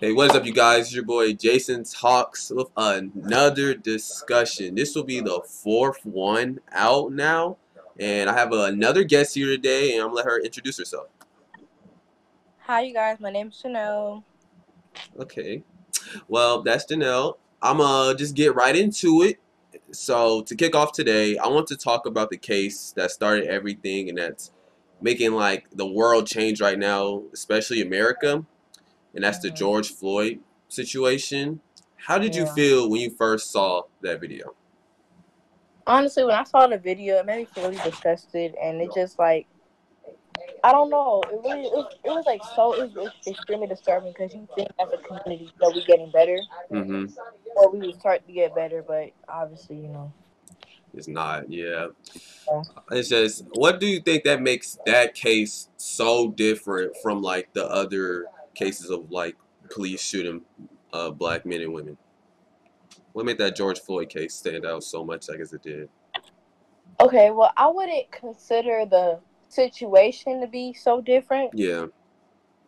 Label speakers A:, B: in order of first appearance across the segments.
A: Hey, what is up, you guys? It's your boy Jason Talks with another discussion. This will be the fourth one out now, and I have another guest here today, and I'm gonna let her introduce herself.
B: Hi, you guys. My name's Chanel.
A: Okay, well, that's Janelle. I'm gonna just get right into it. So, to kick off today, I want to talk about the case that started everything, and that's making like the world change right now, especially America and that's the
B: Mhm.
A: George Floyd situation. How did you feel when you first saw that video?
B: Honestly, when I saw the video, it made me feel really disgusted, and it just like I don't know. It really it was, it was like so it was extremely disturbing because you think as a community that we're getting better
A: hmm
B: or we would start to get better, but obviously, you know.
A: It's not, yeah.
B: Yeah.
A: It's just, what do you think that makes that case so different from like the other cases of like police shooting uh, black men and women? What made that George Floyd case stand out so much, like as it did?
B: Okay, well, I wouldn't consider the situation to be so different,
A: Yeah,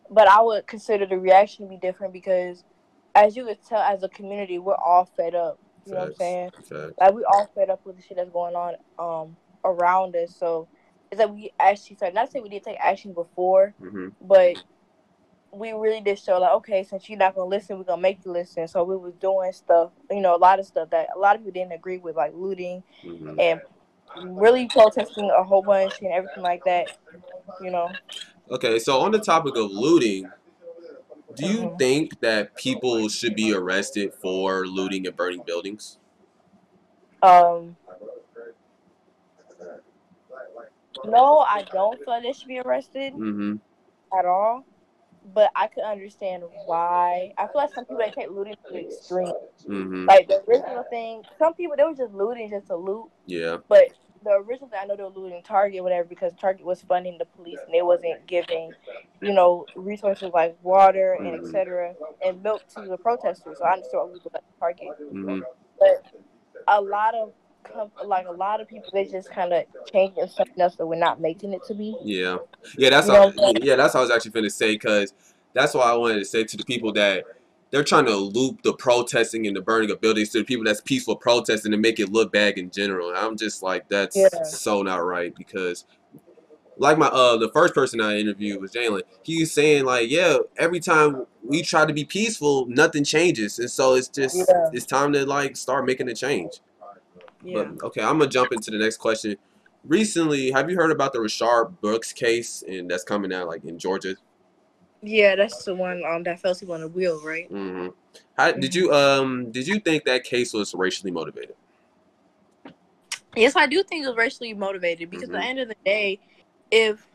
B: but I would consider the reaction to be different because, as you could tell, as a community, we're all fed up. You know what I'm saying?
A: facts.
B: like we all fed up with the shit that's going on um around us. So it's like we actually started not to say we didn't take action before,
A: hmm
B: but we really did show like, okay, since you're not gonna listen, we're gonna make you listen. So we was doing stuff, you know, a lot of stuff that a lot of people didn't agree with, like looting
A: hmm
B: and really protesting a whole bunch and everything like that. You know.
A: Okay, so on the topic of looting, do you
B: Mhm.
A: think that people should be arrested for looting and burning buildings?
B: Um no, I don't feel they should be arrested.
A: Mm-hmm.
B: at all. But I could understand why. I feel like some people they take looting to the extreme.
A: Mm-hmm.
B: Like the original thing, some people they were just looting just to loot.
A: Yeah.
B: But the original thing I know they were looting Target, whatever, because Target was funding the police and they wasn't giving, you know, resources like water and
A: Mhm.
B: etc. and milk to the protesters. So I understand why we go back to Target.
A: Mm-hmm.
B: But a lot of like a lot of people they just kind of changing something else that we're not making it to be.
A: Yeah. Yeah. That's
B: You
A: all, yeah. That's what I was actually going to say because that's why I wanted to say to the people that they're trying to loop the protesting and the burning of buildings to the people that's peaceful protesting and make it look bad in general. And I'm just like that's
B: Yeah.
A: so not right because. Like my uh the first person I interviewed was Jalen. He was saying like, yeah, every time we try to be peaceful, nothing changes, and so it's just
B: Yeah.
A: it's time to like start making a change.
B: Yeah.
A: But okay, I'm gonna jump into the next question. Recently, have you heard about the Rayshard Brooks case and that's coming out like in Georgia?
B: Yeah, that's the one um that fell asleep on the wheel, right?
A: hmm How did you um did you think that case was racially motivated?
B: Yes, I do think it was racially motivated because
A: Mhm.
B: at the end of the day, if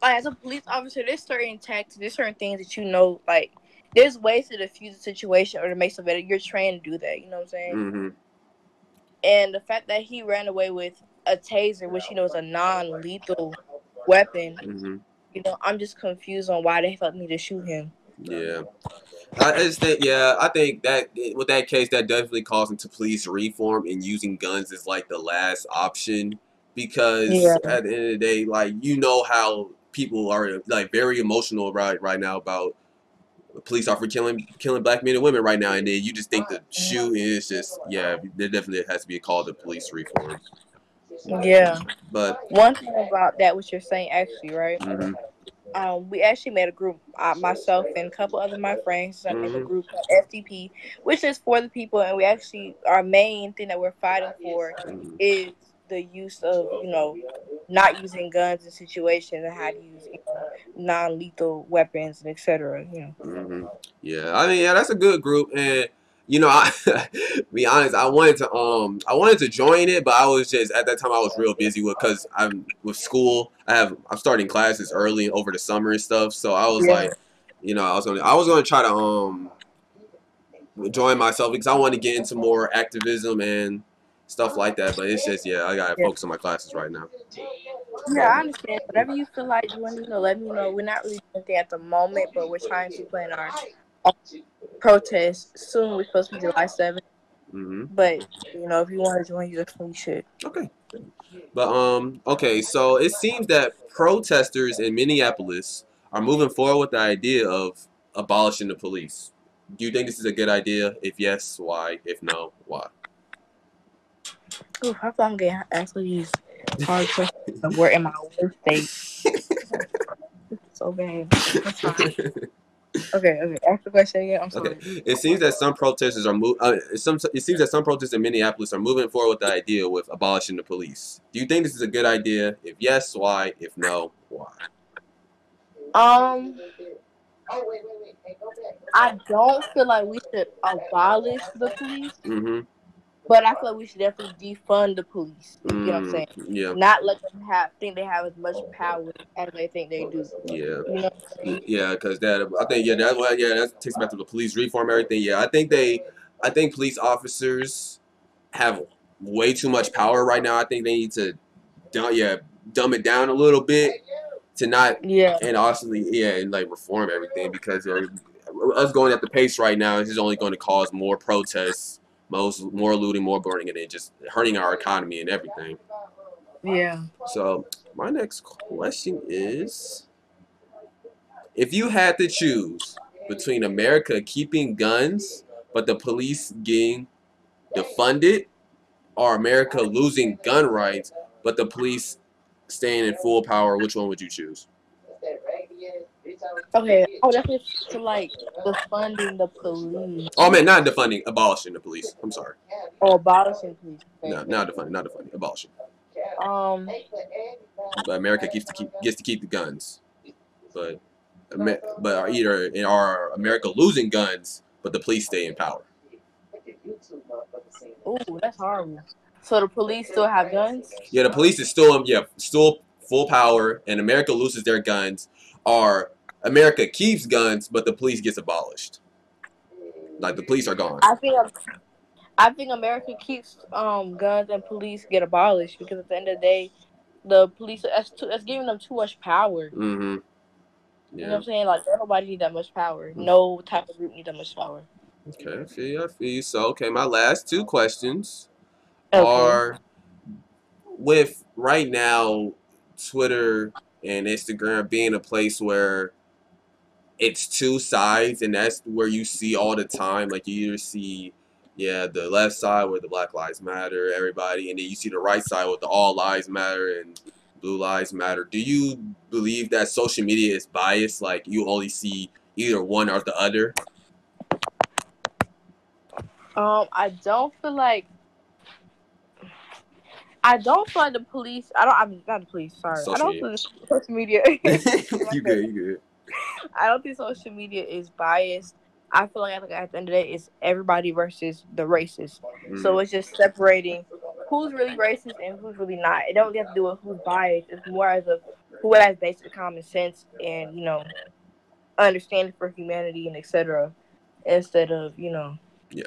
B: like as a police officer, there's certain tactics, there's certain things that you know, like there's ways to diffuse the situation or to make it better. You're trained to do that. You know what I'm saying? And the fact that he ran away with a taser, which you know is a non-lethal weapon,
A: hmm
B: you know, I'm just confused on why they felt me to shoot him.
A: Yeah. I just think yeah, I think that with that case that definitely calls into police reform and using guns is like the last option because
B: Yeah.
A: at the end of the day, like you know how people are like very emotional right right now about police officer killing killing black men and women right now and then you just think the shoe is just yeah, there definitely has to be a call to police reform.
B: Yeah.
A: But
B: One thing about that, what you're saying, actually, right?
A: mhm,
B: um, we actually made a group, uh, myself and a couple other my friends. I made a group called FTP, which is for the people, and we actually our main thing that we're fighting for
A: mhm.
B: is the use of you know not using guns in situations and how to use you know, non-lethal weapons and etc. You know.
A: hmm Yeah, I mean, yeah, that's a good group, and you know, I be honest, I wanted to um, I wanted to join it, but I was just at that time I was real busy with because I'm with school. I have I'm starting classes early over the summer and stuff, so I was
B: Yeah.
A: like, you know, I was gonna I was gonna try to um join myself because I want to get into more activism and stuff like that, but it's just yeah, I gotta
B: Yeah.
A: focus on my classes right now.
B: Yeah, I understand. Whatever you feel like doing, you know, let me know. We're not really doing anything at the moment, but we're trying to plan our protest soon. We're supposed to be July 7th.
A: hmm
B: But you know, if you want to join, you definitely should.
A: Okay. But um okay, so it seems that protesters in Minneapolis are moving forward with the idea of abolishing the police. Do you think this is a good idea? If yes, why? If no, why?
B: I thought I'm getting asked these hard questions. We're in my worst state. so bad. Okay, okay. Ask the question again. I'm sorry.
A: Okay. It seems that some protesters are moving. Uh, some. It seems that some protesters in Minneapolis are moving forward with the idea with abolishing the police. Do you think this is a good idea? If yes, why? If no, why?
B: Um, I don't feel like we should abolish the police,
A: Mm-hmm.
B: But I feel like we should definitely defund the police. You know what I'm saying?
A: Mm, Yeah.
B: Not let them have think they have as much power as they think they do.
A: Yeah.
B: You know saying?
A: Yeah, because that I think yeah that well, yeah that takes back to the police reform everything. Yeah, I think they I think police officers have way too much power right now. I think they need to dumb yeah dumb it down a little bit to not
B: Yeah.
A: and also yeah and like reform everything because uh, us going at the pace right now is just only going to cause more protests, most more looting, more burning, and it just hurting our economy and everything.
B: Yeah.
A: So my next question is if you had to choose between America keeping guns but the police getting defunded or America losing gun rights but the police staying in full power, which one would you choose?
B: Okay. Oh, definitely to like defunding the police
A: Oh man, not defunding, abolishing the police. I'm sorry.
B: or abolishing police.
A: No, not defunding, not defunding, abolishing.
B: Um.
A: But America keeps to keep gets to keep the guns. But but are either in are America losing guns but the police stay in power.
B: Ooh, that's horrible. So the police still have guns?
A: Yeah, the police is still yeah still full power, and America loses their guns. Or America keeps guns, but the police gets abolished. Like the police are gone.
B: I think I think America keeps um guns and police get abolished because at the end of the day, the police that's too, that's giving them too much power.
A: Mm-hmm.
B: You know what I'm saying? Like nobody need that much power. No type of group need that much power.
A: Okay, I feel you. I feel you. So okay, my last two questions
B: Okay.
A: are with right now Twitter and Instagram being a place where it's two sides and that's where you see all the time like you either see yeah the left side where the black lives matter everybody and then you see the right side with the all lives matter and blue lives matter do you believe that social media is biased like you only see either one or the other
B: Um, I don't feel like I don't feel like the police. I don't. I mean, not the police. Sorry, I don't
A: media.
B: feel the social media.
A: you good you good
B: I don't think social media is biased. I feel like, at the end of the day, it's everybody versus the racist. So
A: Mm,
B: it's just separating who's really racist and who's really not. It don't have to do with who's biased. It's more as of who has basic common sense and you know understanding for humanity and etc. Instead of you know
A: yeah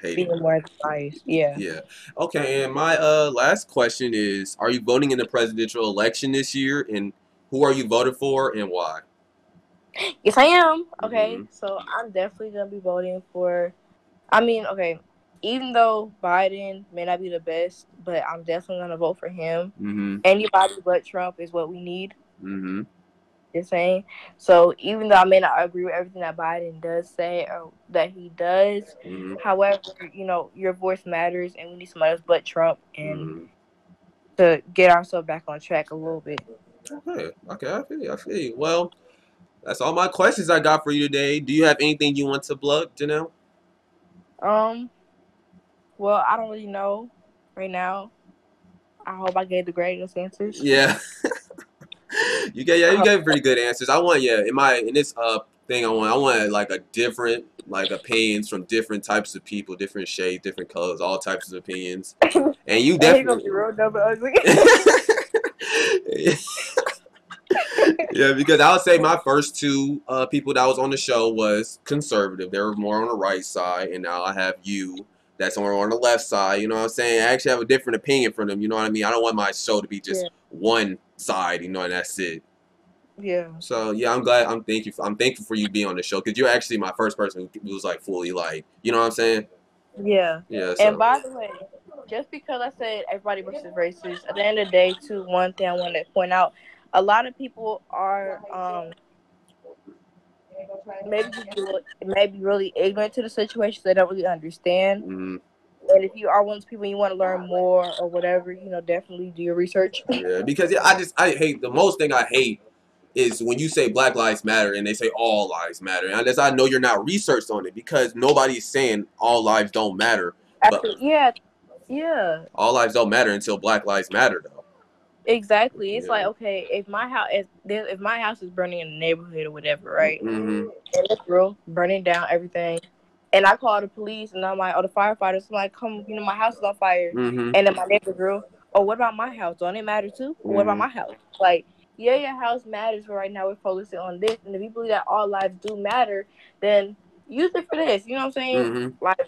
A: hating
B: being more biased. Yeah.
A: Yeah. Okay, and my uh last question is are you voting in the presidential election this year and who are you voting for and why?
B: Yes, I am. Okay,
A: Mhm.
B: so I'm definitely gonna be voting for. I mean, okay, even though Biden may not be the best, but I'm definitely gonna vote for him.
A: Mhm.
B: Anybody but Trump is what we need.
A: Mhm.
B: Just saying. So even though I may not agree with everything that Biden does say or that he does,
A: Mhm.
B: however, you know your voice matters, and we need somebody else but Trump and
A: mhm.
B: to get ourselves back on track a little bit.
A: Okay. Okay, I feel you. I feel you. Well, that's all my questions I got for you today. Do you have anything you want to plug, Janelle?
B: Um, well, I don't really know right now. I hope I gave the greatest answers.
A: Yeah. you get yeah, you gave pretty good answers. I want yeah, in my in this uh thing I want I want like a different like opinions from different types of people, different shades, different colors, all types of opinions. And you
B: he gonna
A: definitely
B: be real dumb ugly.
A: yeah, because I would say my first two uh, people that was on the show was conservative. They were more on the right side, and now I have you that's more on the left side. You know what I'm saying? I actually have a different opinion from them. You know what I mean? I don't want my show to be just
B: Yeah.
A: one side. You know, and that's it.
B: yeah.
A: So yeah, I'm glad. I'm thank you. I'm thankful for you being on the show because you're actually my first person who was like fully like, you know what I'm saying?
B: Yeah.
A: Yeah. So.
B: And by the way, just because I said everybody versus racist, at the end of the day, too, one thing I want to point out, a lot of people are um maybe maybe really ignorant to the situation. They don't really understand.
A: hmm
B: And if you are one of those people and you want to learn more or whatever, you know, definitely do your research.
A: Yeah, because yeah, I just I hate the most thing I hate is when you say Black Lives Matter and they say all lives matter. And unless I know you're not researched on it because nobody's saying all lives don't matter.
B: After, yeah, yeah,
A: All lives don't matter until Black Lives Matter though.
B: Exactly. It's
A: Yeah.
B: like okay, if my house if, if my house is burning in the neighborhood or whatever, right?
A: hmm
B: And it's real, burning down everything. And I call the police and I'm like, oh, the firefighters. I'm like, come, you know, my house is on fire.
A: hmm
B: And then my neighbor grew, oh, what about my house? Don't it matter too? Or what about
A: Mhm.
B: my house? Like, yeah, your house matters, but right now we're focusing on this. And if you believe that all lives do matter, then use it for this. You know what I'm saying?
A: hmm
B: Like,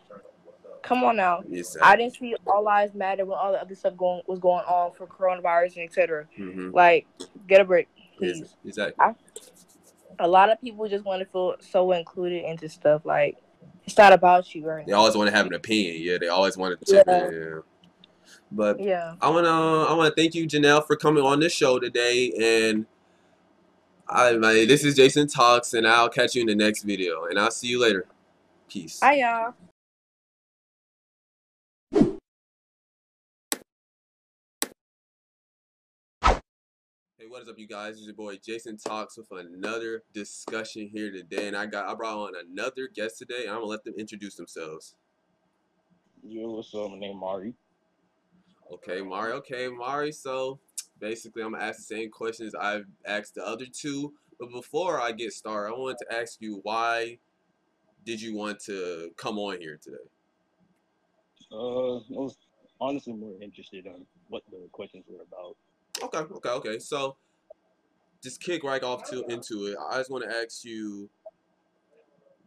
B: come on now.
A: Yes,
B: I didn't see all lives matter when all the other stuff going was going on for coronavirus and etc.
A: hmm
B: Like, get a break, please.
A: Yes, exactly.
B: A lot of people just want to feel so included into stuff. Like, it's not about you or
A: They always want to have an opinion. Yeah, they always want to chip
B: Yeah.
A: in. Yeah. But
B: yeah.
A: I wanna I wanna thank you, Janelle, for coming on this show today. And I my, this is Jason Talks, and I'll catch you in the next video. And I'll see you later. Peace.
B: Hi, y'all.
A: What is up, you guys? It's your boy Jason Talks with another discussion here today, and I got I brought on another guest today. And I'm gonna let them introduce themselves.
C: Yo, what's up? My name Mari.
A: Okay, Mari. Okay, Mari. So basically, I'm gonna ask the same questions I've asked the other two. But before I get started, I wanted to ask you why did you want to come on here today?
C: Uh, I was honestly more interested in what the questions were about.
A: Okay, okay, okay. So just kick right off to into it. I just want to ask you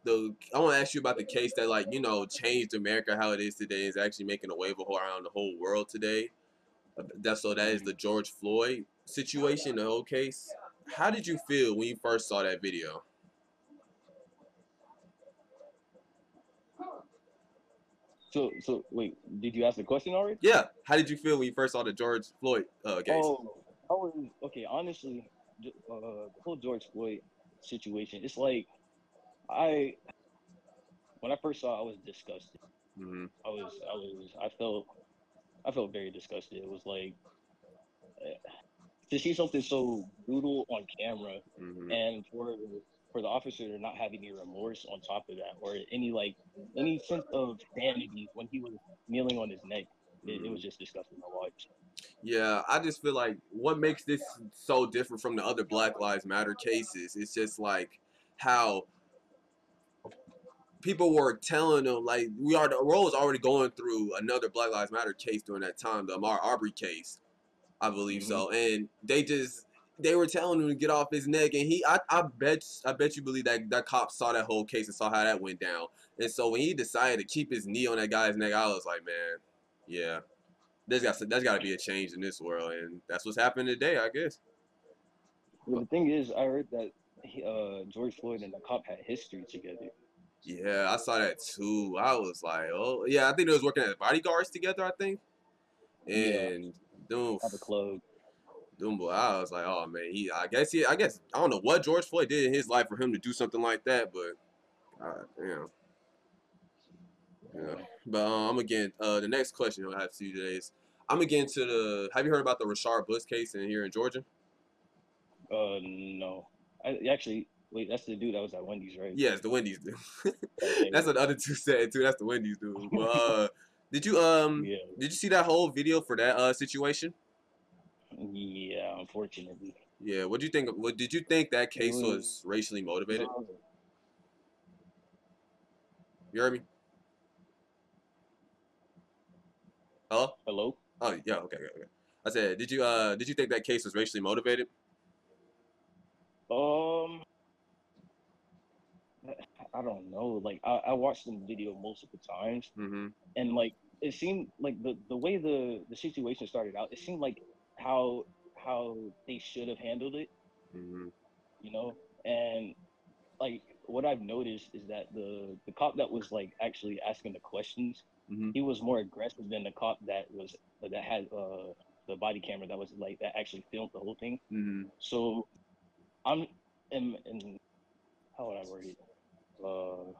A: the I want to ask you about the case that like you know changed America how it is today is actually making a wave around the whole world today. Uh, That's so that is the George Floyd situation, the whole case. How did you feel when you first saw that video?
C: So, so wait, did you ask the question already?
A: Yeah, how did you feel when you first saw the George Floyd uh, case?
C: Oh, I was okay. Honestly, uh, the whole George Floyd situation. It's like I, when I first saw, it, I was disgusted.
A: hmm
C: I was, I was, I felt, I felt very disgusted. It was like eh, to see something so brutal on camera
A: hmm
C: and for for the officer to not have any remorse on top of that or any like any sense of sanity when he was kneeling on his neck. It, it was just disgusting to watch.
A: Yeah, I just feel like what makes this so different from the other Black Lives Matter cases is just like how people were telling them like we are the world was already going through another Black Lives Matter case during that time, the Ahmaud Arbery case, I believe mm-hmm. so, and they just they were telling him to get off his neck, and he I, I bet I bet you believe that that cop saw that whole case and saw how that went down, and so when he decided to keep his knee on that guy's neck, I was like, man, yeah, there's got to, there's got to be a change in this world, and that's what's happening today, I guess.
C: but the thing is i heard that he, uh george floyd and the cop had history together
A: Yeah, I saw that too. I was like, oh yeah, I think they was working as bodyguards together. I think,
C: Yeah.
A: and dude,
C: at the club
A: dude, boy, I was like, oh man, he. I guess he. I guess I don't know what George Floyd did in his life for him to do something like that, but, uh, damn. Yeah, but um, I'm again. Uh, the next question I have to you today is, I'm again to the. Have you heard about the Rayshard Bush case in here in Georgia?
C: uh no i actually wait that's the dude that was at wendy's right
A: Yes, the Wendy's dude. That's what the other two said too. That's the Wendy's dude. But, uh, did you um
C: yeah
A: did you see that whole video for that uh situation?
C: Yeah unfortunately
A: Yeah. What do you think? What did you think that case
C: was-
A: racially motivated? You heard me? Hello?
C: hello
A: Oh yeah. Okay. Okay. okay. I said, did you uh did you think that case was racially motivated?
C: Um, I don't know. Like I, I watched the video multiple times,
A: Mm-hmm.
C: and like it seemed like the the way the the situation started out, it seemed like how how they should have handled it,
A: Mm-hmm.
C: you know. And like what I've noticed is that the the cop that was like actually asking the questions,
A: Mhm.
C: he was more aggressive than the cop that was that had uh the body camera that was like that actually filmed the whole thing.
A: Mm-hmm.
C: So I'm and, and how would I word it? Uh,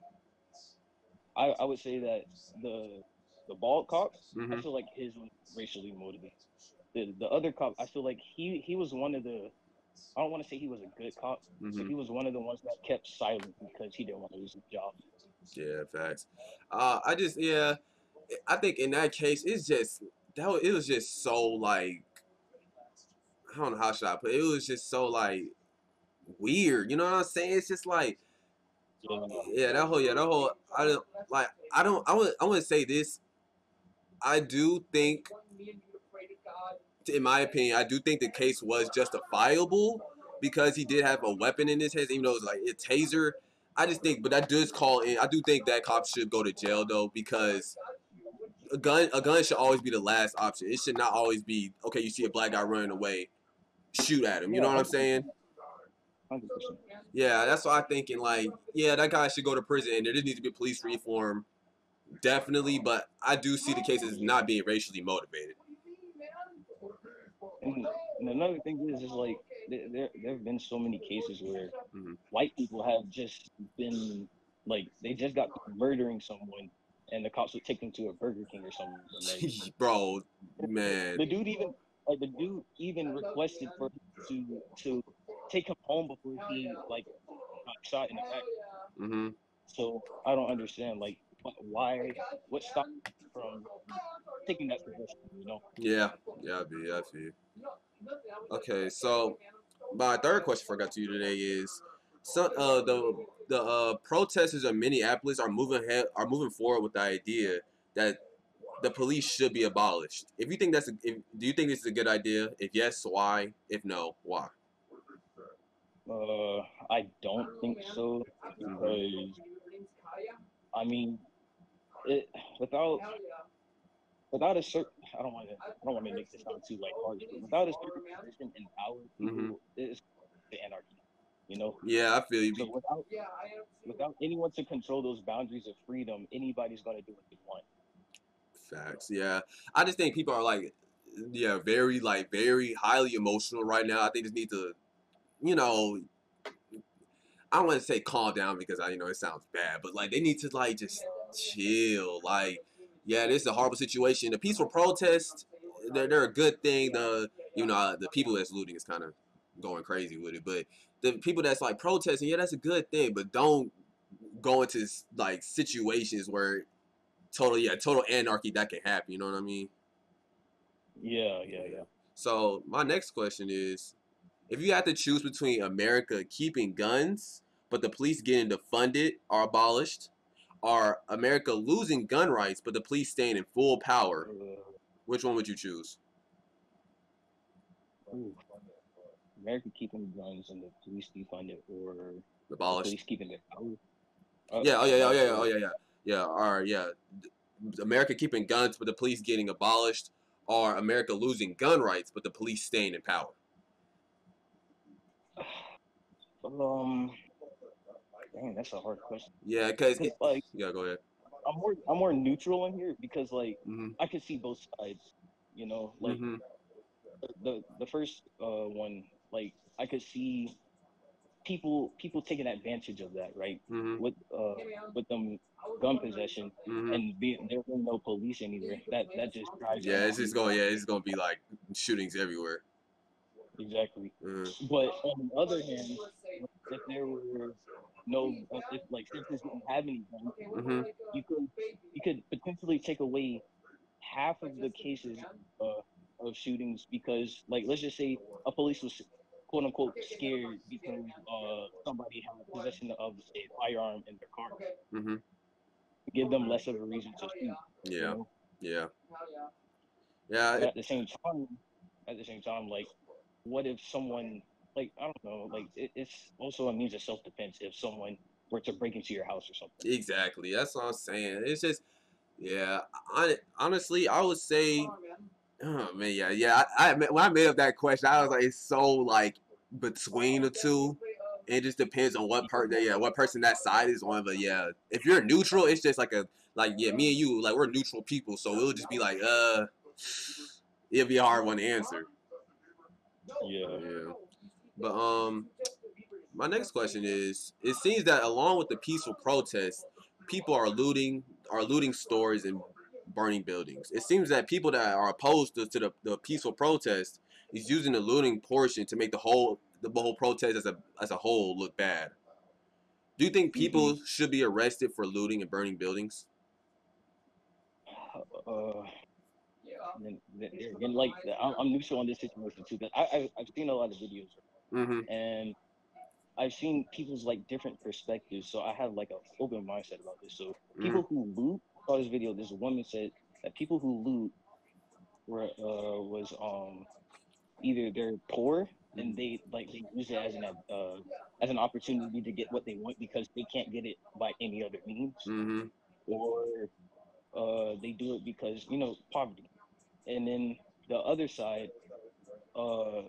C: I I would say that the the bald cop, I
A: Mhm.
C: feel like his was racially motivated. The the other cop, I feel like he he was one of the. I don't want to say he was a good cop, but
A: Mhm.
C: he was one of the ones that kept silent because he didn't want to lose his job.
A: Yeah, facts. Uh, I just yeah, I think in that case it's just that was, it was just so like I don't know how should I put it. It was just so like weird. You know what I'm saying? It's just like
C: Yeah.
A: yeah, that whole yeah, that whole I don't like I don't I would I want to say this. I do think in my opinion, I do think the case was justifiable because he did have a weapon in his hands, even though it was like a taser. I just think, but that does call in. I do think that cop should go to jail though because a gun, a gun should always be the last option. It should not always be okay. You see a black guy running away, shoot at him. You know what I'm saying? Yeah, that's what I'm thinking. Like, yeah, that guy should go to prison, there just needs to be police reform, definitely. But I do see the case as not being racially motivated.
C: And, and another thing is, is like there there there have been so many cases where
A: Mhm.
C: white people have just been like they just got murdering someone, and the cops would take them to a Burger King or something. Like,
A: Bro, man.
C: the dude even like the dude even requested for to to take him home before he like got shot in the back.
A: hmm
C: So I don't understand like why what stopped from taking that position. You know.
A: Yeah, yeah, I be, I feel. Okay, so my third question for I got to you today is, so uh the the uh protesters in Minneapolis are moving ahead, are moving forward with the idea that the police should be abolished. If you think that's a, if, do you think this is a good idea? If yes, why? If no, why?
C: Uh, I don't think so because I mean, it without without a certain I don't want to I don't want to make this sound too like harsh, without a certain person in power, people
A: Mhm.
C: it's the anarchy, you know.
A: Yeah, I feel you.
C: So without without anyone to control those boundaries of freedom, anybody's gonna do what they want.
A: Facts. Yeah, I just think people are like, yeah, very like very highly emotional right now. I think just need to, you know, I don't want to say calm down because I you know it sounds bad, but like they need to like just chill. Like, yeah, this is a horrible situation. The peaceful protest, they're they're a good thing. The you know the people that's looting is kind of going crazy with it, but the people that's like protesting, yeah, that's a good thing. But don't go into like situations where total yeah total anarchy that can happen you know what i mean
C: Yeah, yeah, yeah.
A: so my next question is if you had to choose between america keeping guns but the police getting defunded or abolished or america losing gun rights but the police staying in full power? Which one would you choose?
C: Ooh. America keeping guns and the police defunded, or the police keeping their power. Uh,
A: yeah oh yeah oh yeah yeah, oh yeah yeah. Yeah or yeah. America keeping guns but the police getting abolished. Or america losing gun rights but the police staying in power?
C: Um, dang, that's a hard question.
A: yeah because
C: 'Cause, like,
A: yeah go ahead
C: I'm more, I'm more neutral in here because, like,
A: hmm
C: I could see both sides. You know, like
A: hmm
C: the the first uh one, like I could see people people taking advantage of that, right?
A: hmm
C: With uh with them gun possession
A: hmm
C: and being there being no police anywhere. That that just drives
A: Yeah, it's just going. Yeah, it's going to be like shootings everywhere.
C: Exactly.
A: Mhm.
C: But on the other hand, if there were no, if like citizens didn't have any guns,
A: Mhm.
C: you could you could potentially take away half of the cases uh, of shootings because, like, let's just say a police was quote unquote scared because uh, somebody had possession of a firearm in their car.
A: Mhm.
C: Give them less of a reason to shoot. you
A: Yeah.
C: know?
A: Yeah. Yeah. it-
C: at the same time, at the same time, like, what if someone, like, I don't know, like, it, it's also a means of self defense if someone were to break into your house or something.
A: Exactly. That's what I'm saying. It's just. Yeah. I, honestly, I would say. Oh man. Yeah. Yeah. I, I when I made up that question, I was like, it's so like between the two. It just depends on what part. Yeah. What person that side is on. But yeah, if you're neutral, it's just like a like yeah, me and you like we're neutral people, so it'll just be like uh, it'll be a hard one to answer.
C: Yeah.
A: Yeah. But um my next question is: It seems that along with the peaceful protests, people are looting are looting stores and burning buildings. It seems that people that are opposed to, to the, the peaceful protest is using the looting portion to make the whole the whole protest as a as a whole look bad. Do you think people mm -hmm. should be arrested for looting and burning buildings?
C: Uh, and, and like I'm new on this situation too, but I, I have seen a lot of videos,
A: mm-hmm.
C: and I've seen people's like different perspectives. So I have like an open mindset about this. So mm-hmm. people who loot, saw this video. This woman said that people who loot were uh, was um either they're poor and they like they use it as an uh, as an opportunity to get what they want because they can't get it by any other means,
A: mm-hmm.
C: or uh, they do it because you know poverty and then the other side, uh,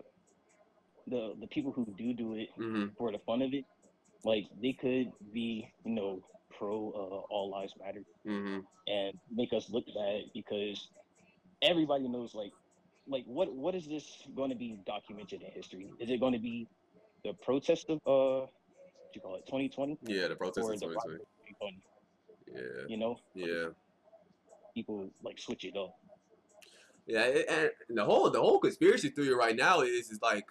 C: the the people who do do it
A: mm-hmm.
C: for the fun of it, like they could be, you know, pro uh, all lives matter
A: mm-hmm.
C: and make us look bad because everybody knows, like, like what what is this going to be documented in history? Is it going to be the protest of uh, what you call it, 2020?
A: Yeah, the protest of 2020. Yeah.
C: You know.
A: Yeah.
C: People like switch it up.
A: Yeah, and the whole the whole conspiracy theory right now is is like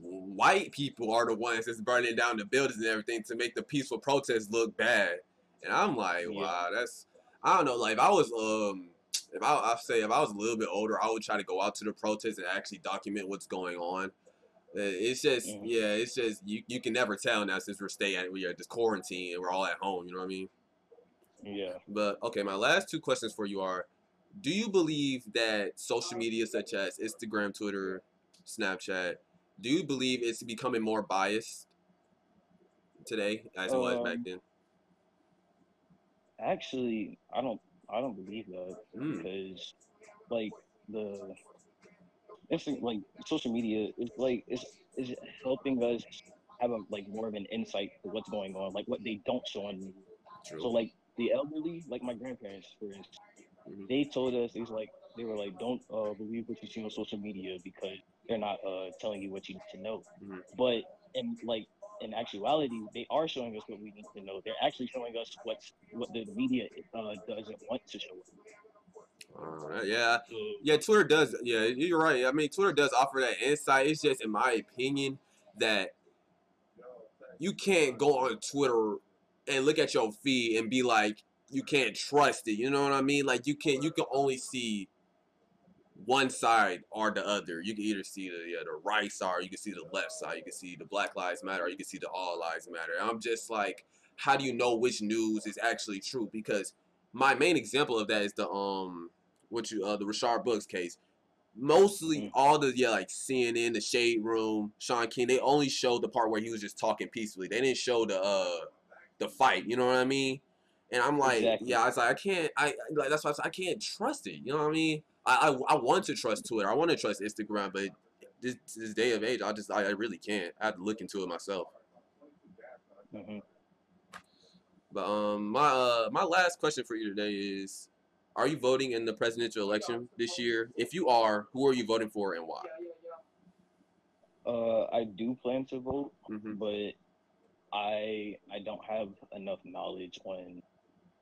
A: white people are the ones that's burning down the buildings and everything to make the peaceful protests look bad. And I'm like, yeah. wow, that's I don't know. Like if I was um if I I say if I was a little bit older, I would try to go out to the protests and actually document what's going on. Uh, it's just mm-hmm. yeah, it's just you you can never tell now since we're staying we are just quarantine and we're all at home. You know what I mean?
C: Yeah.
A: But okay, my last two questions for you are do you believe that social media such as Instagram, Twitter, Snapchat, do you believe it's becoming more biased today as it um, was back um, then?
C: Actually, I don't. I don't believe that mm. because, like the, instant like social media is like is is helping us have a like more of an insight to what's going on, like what they don't show on media. So like the elderly, like my grandparents, for instance. They told us it's like they were like, don't uh, believe what you see on social media because they're not uh, telling you what you need to know.
A: Mm-hmm.
C: But in like in actuality, they are showing us what we need to know. They're actually showing us what's what the media uh, doesn't want to show us.
A: Uh, yeah, yeah. Twitter does. Yeah, you're right. I mean, Twitter does offer that insight. It's just, in my opinion, that you can't go on Twitter and look at your feed and be like, you can't trust it. You know what I mean? Like you can't you can only see one side or the other. You can either see the yeah, the right side, you can see the left side, you can see the Black Lives Matter, or you can see the All Lives Matter. And I'm just like, how do you know which news is actually true? Because my main example of that is the um, what you uh, the Rayshard Brooks case. Mostly mm. all the yeah like CNN, the Shade Room, Shaun King, they only showed the part where he was just talking peacefully. They didn't show the uh the fight. You know what I mean? And I'm like, exactly. yeah, I was like, I can't, I like that's why I, said, I can't trust it. You know what I mean? I, I, I want to trust Twitter, I want to trust Instagram, but this this day of age, I just I, I really can't. I have to look into it myself.
C: Mm-hmm.
A: But um, my uh, my last question for you today is: Are you voting in the presidential election this year? If you are, who are you voting for and why?
C: Uh, I do plan to vote,
A: mm-hmm.
C: but I I don't have enough knowledge on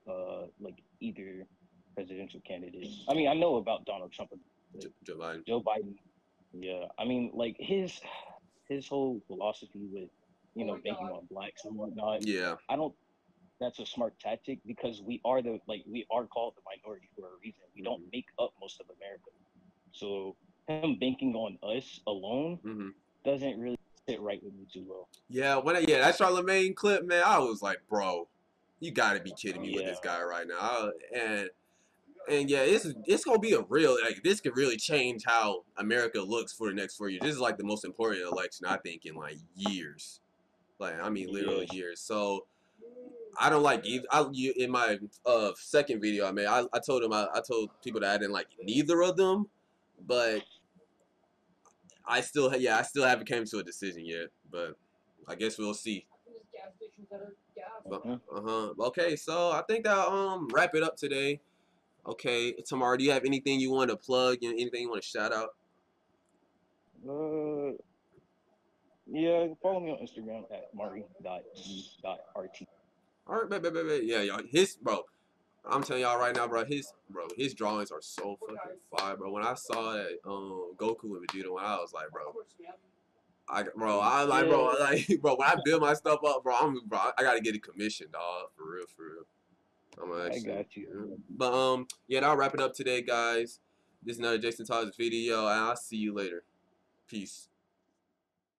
C: uh, like either presidential candidate. I mean, I know about Donald Trump,
A: Joe Biden.
C: Joe Biden. Yeah, I mean, like his his whole philosophy with you know banking on blacks and whatnot.
A: Yeah,
C: I don't. That's a smart tactic because we are the like we are called the minority for a reason. We don't mm-hmm. make up most of America, so him banking on us alone
A: mm-hmm.
C: doesn't really sit right with me too well.
A: Yeah, when I, yeah that Charlemagne clip, man, I was like, bro, you got to be kidding me
C: yeah.
A: with this guy right now. And and yeah, it's it's gonna be a real like this could really change how America looks for the next four years. This is like the most important election I think in like years, like I mean literal yeah. years. So I don't like either. I in my uh second video I made, I, I told him I, I told people that I didn't like neither of them, but I still yeah I still haven't came to a decision yet. But I guess we'll see gas stations that are gas. Uh huh. Okay, so I think I'll um wrap it up today. Okay, Tamara, do you have anything you want to plug? Anything you want to shout out?
C: Uh, Yeah, follow me on Instagram at mari.g.rt.
A: All right, bet, bet, bet, bet. Yeah, y'all. His bro. I'm telling y'all right now, bro. His bro, his drawings are so fucking fire, bro. When I saw that um Goku and Vegeta one, I was like, bro, I bro, I like, bro, like, bro. When I build my stuff up, bro, I'm bro. I gotta get a commission, dog. For real, for real. I'm gonna
C: I got you.
A: But um, yeah, that'll wrap it up today, guys. This is another Jason Talks video, and I'll see you later. Peace.